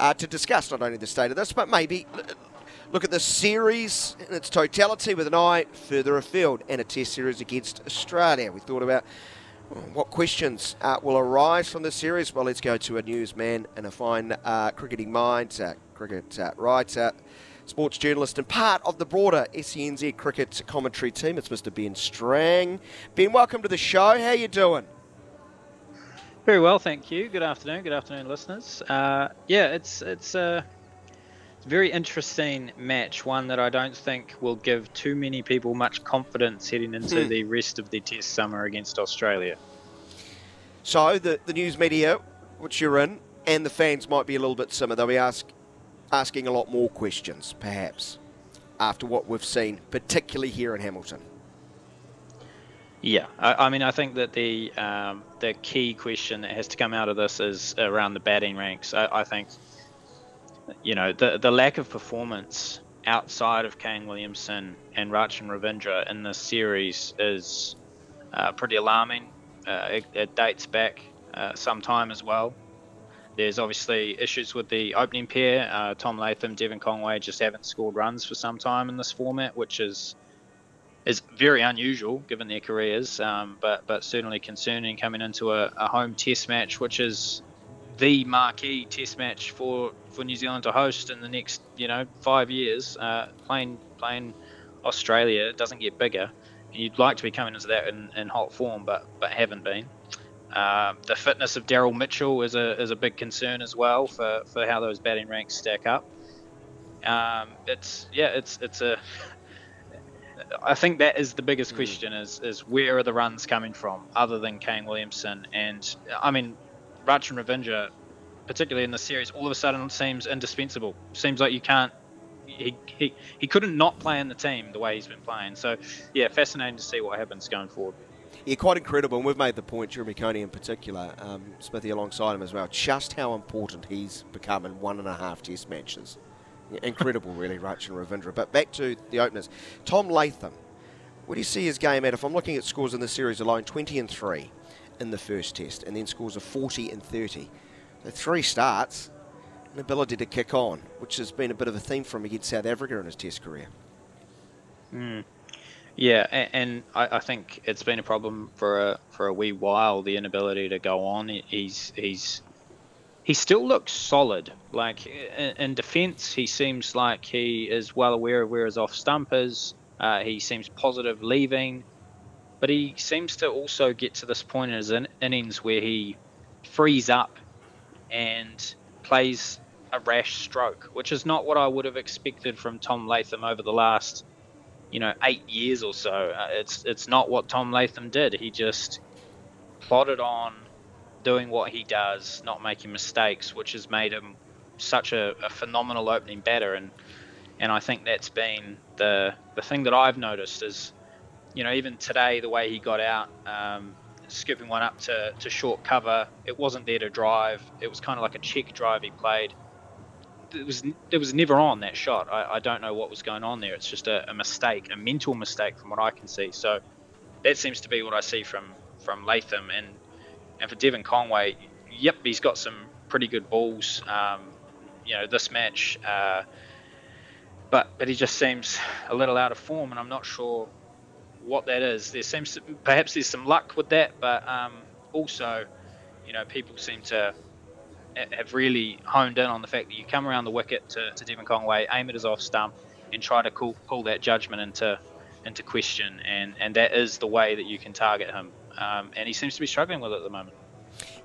uh, to discuss not only the state of this, but maybe look at the series in its totality with an eye further afield and a test series against Australia. We thought about what questions uh, will arise from the series? Well, let's go to a newsman and a fine uh, cricketing mind, uh, cricket uh, writer, sports journalist, and part of the broader SENZ cricket commentary team. It's Mr. Ben Strang. Ben, welcome to the show. How you doing? Very well, thank you. Good afternoon. Good afternoon, listeners. Uh, yeah, it's it's a very interesting match. One that I don't think will give too many people much confidence heading into hmm. the rest of the Test summer against Australia. So the the news media, which you're in, and the fans might be a little bit similar. They'll be ask, asking a lot more questions, perhaps, after what we've seen, particularly here in Hamilton. Yeah, I, I, mean, I think that the um, the key question that has to come out of this is around the batting ranks. I, I, think, you know, the the lack of performance outside of Kane Williamson and Rachin Ravindra in this series is uh, pretty alarming. Uh, it, it, dates back uh, some time as well. There's obviously issues with the opening pair. Uh, Tom Latham, Devon Conway just haven't scored runs for some time in this format, which is is very unusual given their careers, um, but but certainly concerning coming into a, a, home Test match, which is the marquee Test match for, for New Zealand to host in the next you know five years. Uh, playing playing Australia doesn't get bigger. You'd like to be coming into that in, in hot form, but but haven't been. Uh, the fitness of Daryl Mitchell is a is a big concern as well for, for how those batting ranks stack up. Um, it's yeah, it's it's a I think that is the biggest hmm. question: mm. is is where are the runs coming from, other than Kane Williamson? And I mean, Rachin Ravindra, particularly in the series, all of a sudden seems indispensable. Seems like you can't. He, he, he couldn't not play in the team the way he's been playing. So, yeah, fascinating to see what happens going forward. Yeah, quite incredible. And we've made the point, Jeremy Coney in particular, um, Smithy alongside him as well, just how important he's become in one and a half test matches. Incredible, really, Rachin Ravindra. But back to the openers. Tom Latham, what do you see his game at? If I'm looking at scores in the series alone, 20 and 3 in the first test, and then scores of 40 and 30. So three starts, an ability to kick on, which has been a bit of a theme for him against South Africa in his test career. Mm. Yeah, and, and I, I, think it's been a problem for a for a wee while. The inability to go on. He's he's he still looks solid. Like in, defence, he seems like he is well aware of where his off stump is. Uh, he seems positive leaving, but he seems to also get to this point in his in- innings where he frees up and plays a rash stroke, which is not what I would have expected from Tom Latham over the last, you know, eight years or so. Uh, it's it's not what Tom Latham did. He just plodded on doing what he does, not making mistakes, which has made him such a, a, phenomenal opening batter. And and I think that's been the the thing that I've noticed is, you know, even today the way he got out, um, scooping one up to, to short cover, it wasn't there to drive. It was kind of like a check drive he played. It was it was never on that shot. I, I don't know what was going on there. It's just a, a mistake, a mental mistake from what I can see. So that seems to be what I see from from Latham and and for Devon Conway, yep, he's got some pretty good balls. Um, you know, this match, uh, but but he just seems a little out of form, and I'm not sure what that is. There seems to, perhaps there's some luck with that, but um, also, you know, people seem to have really honed in on the fact that you come around the wicket to, to Devon Conway, aim at his off stump, and try to pull, pull that judgment into into question, and and that is the way that you can target him um, and he seems to be struggling with it at the moment.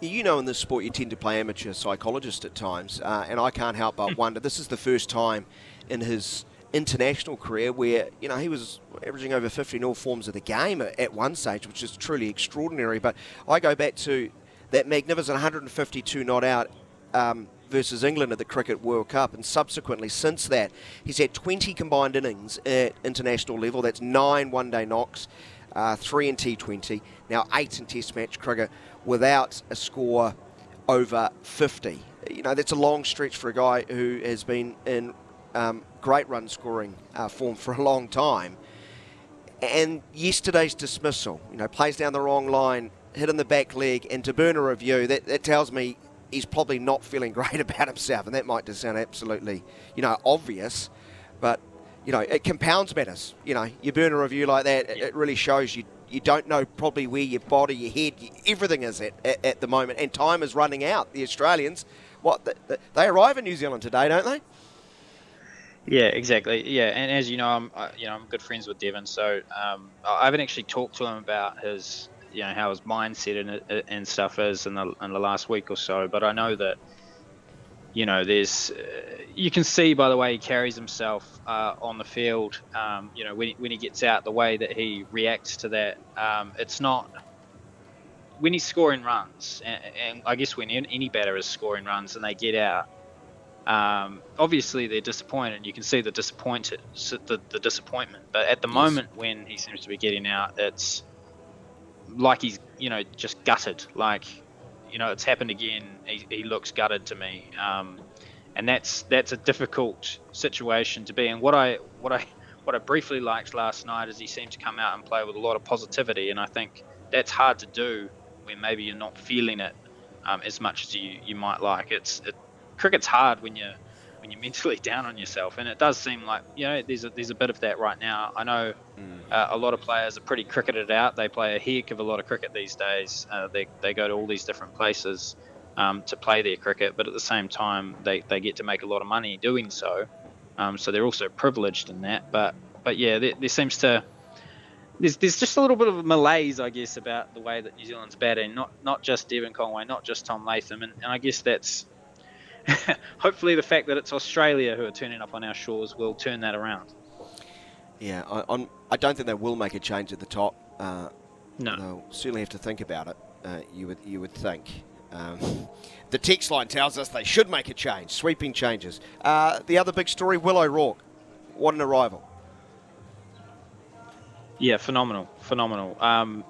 You know, in this sport, you tend to play amateur psychologist at times, uh, and I can't help but hmm. wonder. This is the first time in his international career where you know he was averaging over 50 in all forms of the game at, one stage, which is truly extraordinary. But I go back to that magnificent 152 not out um, versus England at the Cricket World Cup, and subsequently since that, he's had 20 combined innings at international level. That's nine one-day knocks uh, three in T20, now eight in Test match cricket without a score over 50. You know, that's a long stretch for a guy who has been in um, great run scoring uh, form for a long time. And yesterday's dismissal, you know, plays down the wrong line, hit in the back leg, and to burn a review, that, that tells me he's probably not feeling great about himself, and that might just sound absolutely, you know, obvious, but you know, it compounds matters. You know, you burn a review like that, it, it really shows you you don't know probably where your body, your head, everything is at, at, at the moment, and time is running out. The Australians, what the, the, they arrive in New Zealand today, don't they? Yeah, exactly. Yeah, and as you know, I'm you know I'm good friends with Devon, so um, I haven't actually talked to him about his you know how his mindset and, and stuff is in the in the last week or so, but I know that you know, there's uh, you can see by the way he carries himself uh, on the field. Um, you know, when he, when he gets out, the way that he reacts to that. Um, it's not when he's scoring runs, and, and, I guess when any batter is scoring runs and they get out. Um, obviously, they're disappointed. You can see the disappointed, the, the disappointment. But at the yes. moment when he seems to be getting out, it's like he's you know just gutted. Like you know, it's happened again. He, he looks gutted to me, um, and that's that's a difficult situation to be in. What I what I what I briefly liked last night is he seemed to come out and play with a lot of positivity, and I think that's hard to do when maybe you're not feeling it um, as much as you, you might like. It's it, cricket's hard when you're when you're mentally down on yourself, and it does seem like you know there's a, there's a bit of that right now. I know mm. uh, a lot of players are pretty cricketed out. They play a heck of a lot of cricket these days. Uh, they they go to all these different places um, to play their cricket, but at the same time they, they get to make a lot of money doing so. Um, so they're also privileged in that. But but yeah, there, there seems to there's, there's just a little bit of malaise, I guess, about the way that New Zealand's batting. Not not just Devon Conway, not just Tom Latham, and, and I guess that's hopefully the fact that it's Australia who are turning up on our shores will turn that around. Yeah, I, I'm, I do not think they will make a change at the top. Uh, no, they'll certainly have to think about it. Uh, you would you would think. Um, the text line tells us they should make a change, sweeping changes. Uh, the other big story: Will O'Rourke. What an arrival! Yeah, phenomenal, phenomenal. Um,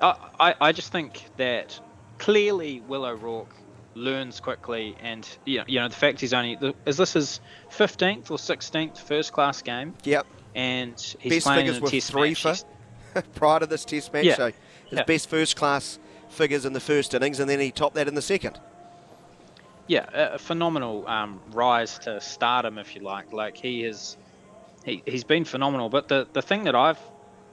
I, I just think that clearly Will O'Rourke learns quickly, and you know, you know the fact he's only is this his fifteenth or sixteenth first class game. Yep. And he's best playing in a test three match. For, prior to this test match, yeah. so his yeah. best first class figures in the first innings, and then he topped that in the second. Yeah, a phenomenal um, rise to stardom, if you like. Like he has, he he's been phenomenal. But the the thing that I've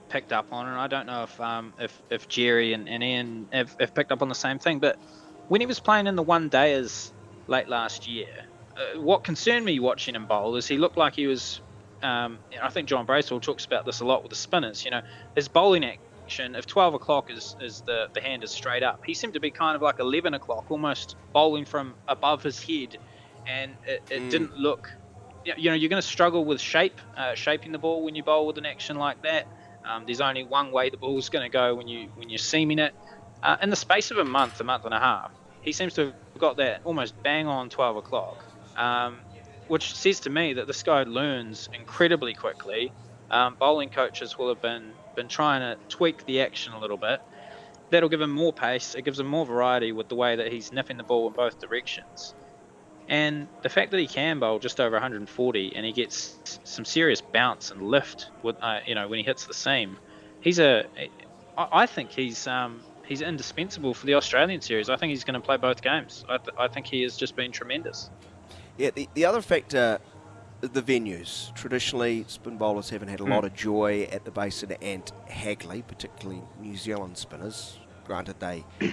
picked up on, and I don't know if um, if, if Jerry and, and Ian have, have picked up on the same thing, but when he was playing in the one dayers late last year, uh, what concerned me watching him bowl is he looked like he was. Um, I think John Bracewell talks about this a lot with the spinners. You know, his bowling action, of 12 o'clock is, is the, the hand is straight up, he seemed to be kind of like 11 o'clock, almost bowling from above his head. And it, it mm. didn't look. You know, you're going to struggle with shape, uh, shaping the ball when you bowl with an action like that. Um, there's only one way the ball's going to go when you when you're seaming it. Uh, in the space of a month, a month and a half, he seems to have got that almost bang on 12 o'clock, um, which says to me that this guy learns incredibly quickly. Um, bowling coaches will have been been trying to tweak the action a little bit. That'll give him more pace. It gives him more variety with the way that he's nipping the ball in both directions. And the fact that he can bowl just over 140 and he gets some serious bounce and lift with, uh, you know, when he hits the seam, he's a. I think he's um, he's indispensable for the Australian series. I think he's going to play both games. I, th- I think he has just been tremendous. Yeah, the, the other factor, the venues. Traditionally, spin bowlers haven't had a mm. lot of joy at the Basin and Hagley, particularly New Zealand spinners. Granted, they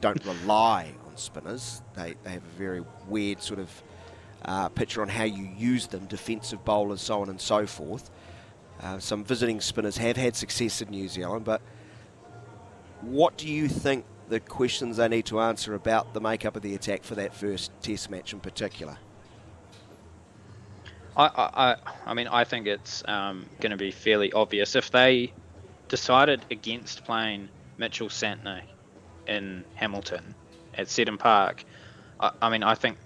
don't rely on spinners. They, they have a very weird sort of uh, picture on how you use them, defensive bowlers, so on and so forth. Uh, some visiting spinners have had success in New Zealand, but what do you think the questions they need to answer about the makeup of the attack for that first Test match in particular? I, I, I mean, I think it's um, going to be fairly obvious if they decided against playing Mitchell Santner in Hamilton at Seddon Park. I, I mean, I think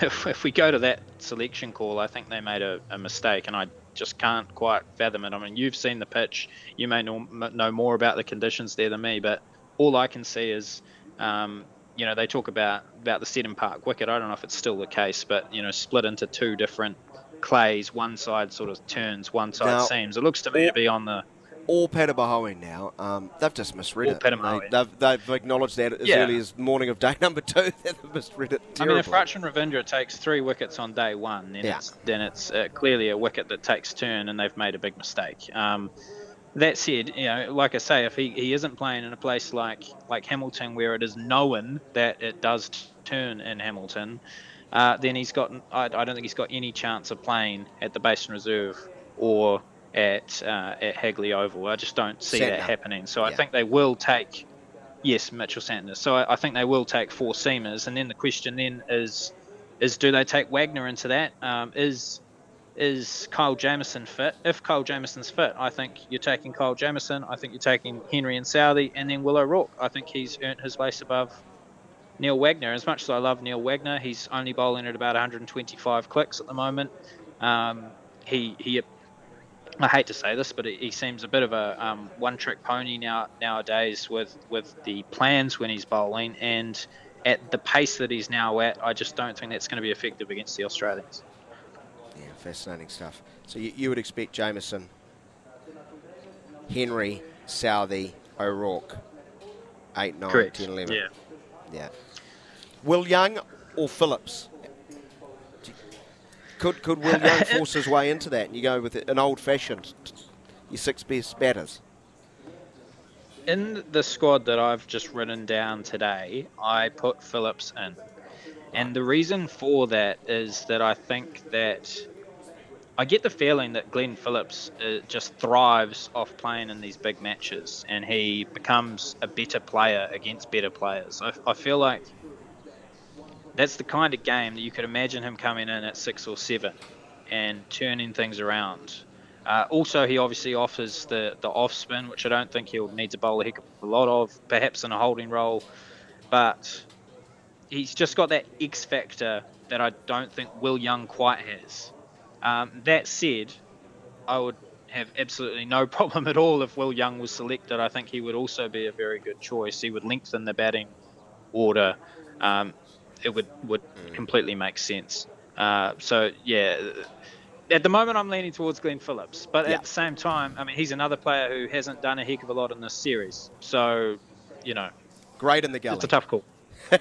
if, if, we go to that selection call, I think they made a, a mistake, and I just can't quite fathom it. I mean, you've seen the pitch, you may know, know more about the conditions there than me, but all I can see is, um, you know, they talk about about the Seddon Park wicket. I don't know if it's still the case, but you know, split into two different clays. One side sort of turns, one side now, seams. It looks to me to be on the all Petabahoe now. Um, they've just misread All it. They, have they've acknowledged that as Yeah. early as morning of day number two. they've misread it. I mean, if terribly. Rachin Ravindra takes three wickets on day one, then Yeah. it's then it's uh, clearly a wicket that takes turn, and they've made a big mistake. Um, that said, you know, like I say, if he, he isn't playing in a place like like Hamilton, where it is known that it does t- turn in Hamilton, uh, then he's got I, I don't think he's got any chance of playing at the Basin Reserve or at uh, at Hagley Oval. I just don't see that happening. So I think they will take yes, Mitchell Santner. So I, I think they will take four seamers, and then the question then is, is do they take Wagner into that? Um, is is Kyle Jamieson fit? If Kyle Jamieson's fit, I think you're taking Kyle Jamieson. I think you're taking Henry and Southey, and then Will O'Rourke. I think he's earned his place above Neil Wagner. As much as I love Neil Wagner, he's only bowling at about 125 clicks at the moment. Um, he he. I hate to say this, but he seems a bit of a um, one-trick pony now nowadays with with the plans when he's bowling, and at the pace that he's now at, I just don't think that's going to be effective against the Australians. Yeah, fascinating stuff. So you, you would expect Jamieson, Henry, Southey, O'Rourke, 8, 9, Correct. 10, 11. Yeah. Yeah. Will Young or Phillips? Could could Will Young force his way into that and you go with an old fashioned, your six best batters? in the squad that I've just written down today, I put Phillips in. And the reason for that is that I think that I get the feeling that Glenn Phillips uh, just thrives off playing in these big matches and he becomes a better player against better players. I, I feel like that's the kind of game that you could imagine him coming in at six or seven and turning things around. Uh, also, he obviously offers the, the off spin, which I don't think he'll need to bowl a heck of a lot of, perhaps in a holding role. But he's just got that X factor that I don't think Will Young quite has. Um, that said, I would have absolutely no problem at all if Will Young was selected. I think he would also be a very good choice. He would lengthen the batting order. Um, it would would completely make sense. Uh, so yeah, at the moment I'm leaning towards Glenn Phillips, but Yeah. at the same time, I mean he's another player who hasn't done a heck of a lot in this series. So you know, Great in the gully. it's a tough call. yeah,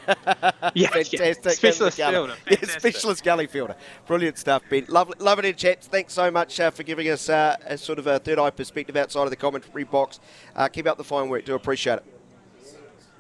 yeah. Fantastic. specialist the gully. fielder. Yeah, specialist gully fielder. Brilliant stuff, Ben. Lovely, lovely to chat. Thanks so much uh, for giving us uh, a sort of a third eye perspective outside of the commentary box. Uh, keep up the fine work. Do appreciate it.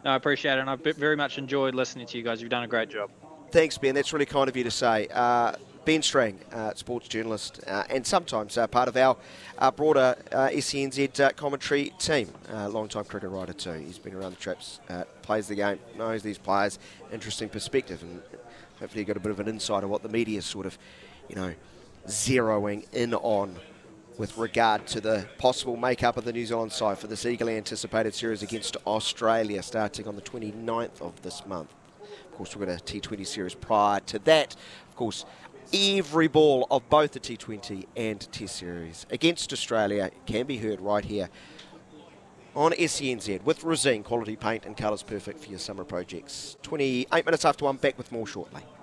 No, I appreciate it, and I've very much enjoyed listening to you guys. You've done a great job. Thanks, Ben. That's really kind of you to say. Uh, Ben Strang, uh, sports journalist, uh, and sometimes uh, part of our uh, broader uh, SENZ uh, commentary team. Uh, long-time cricket writer too. He's been around the traps, plays the game, knows these players. Interesting perspective, and hopefully you got a bit of an insight of what the media's sort of, you know, zeroing in on with regard to the possible makeup of the New Zealand side for this eagerly anticipated series against Australia starting on the 29th of this month. Of course, we've got a T20 series prior to that. Of course, every ball of both the T20 and Test series against Australia can be heard right here on SENZ with Resene quality paint and colours perfect for your summer projects. 28 minutes after one, back with more shortly.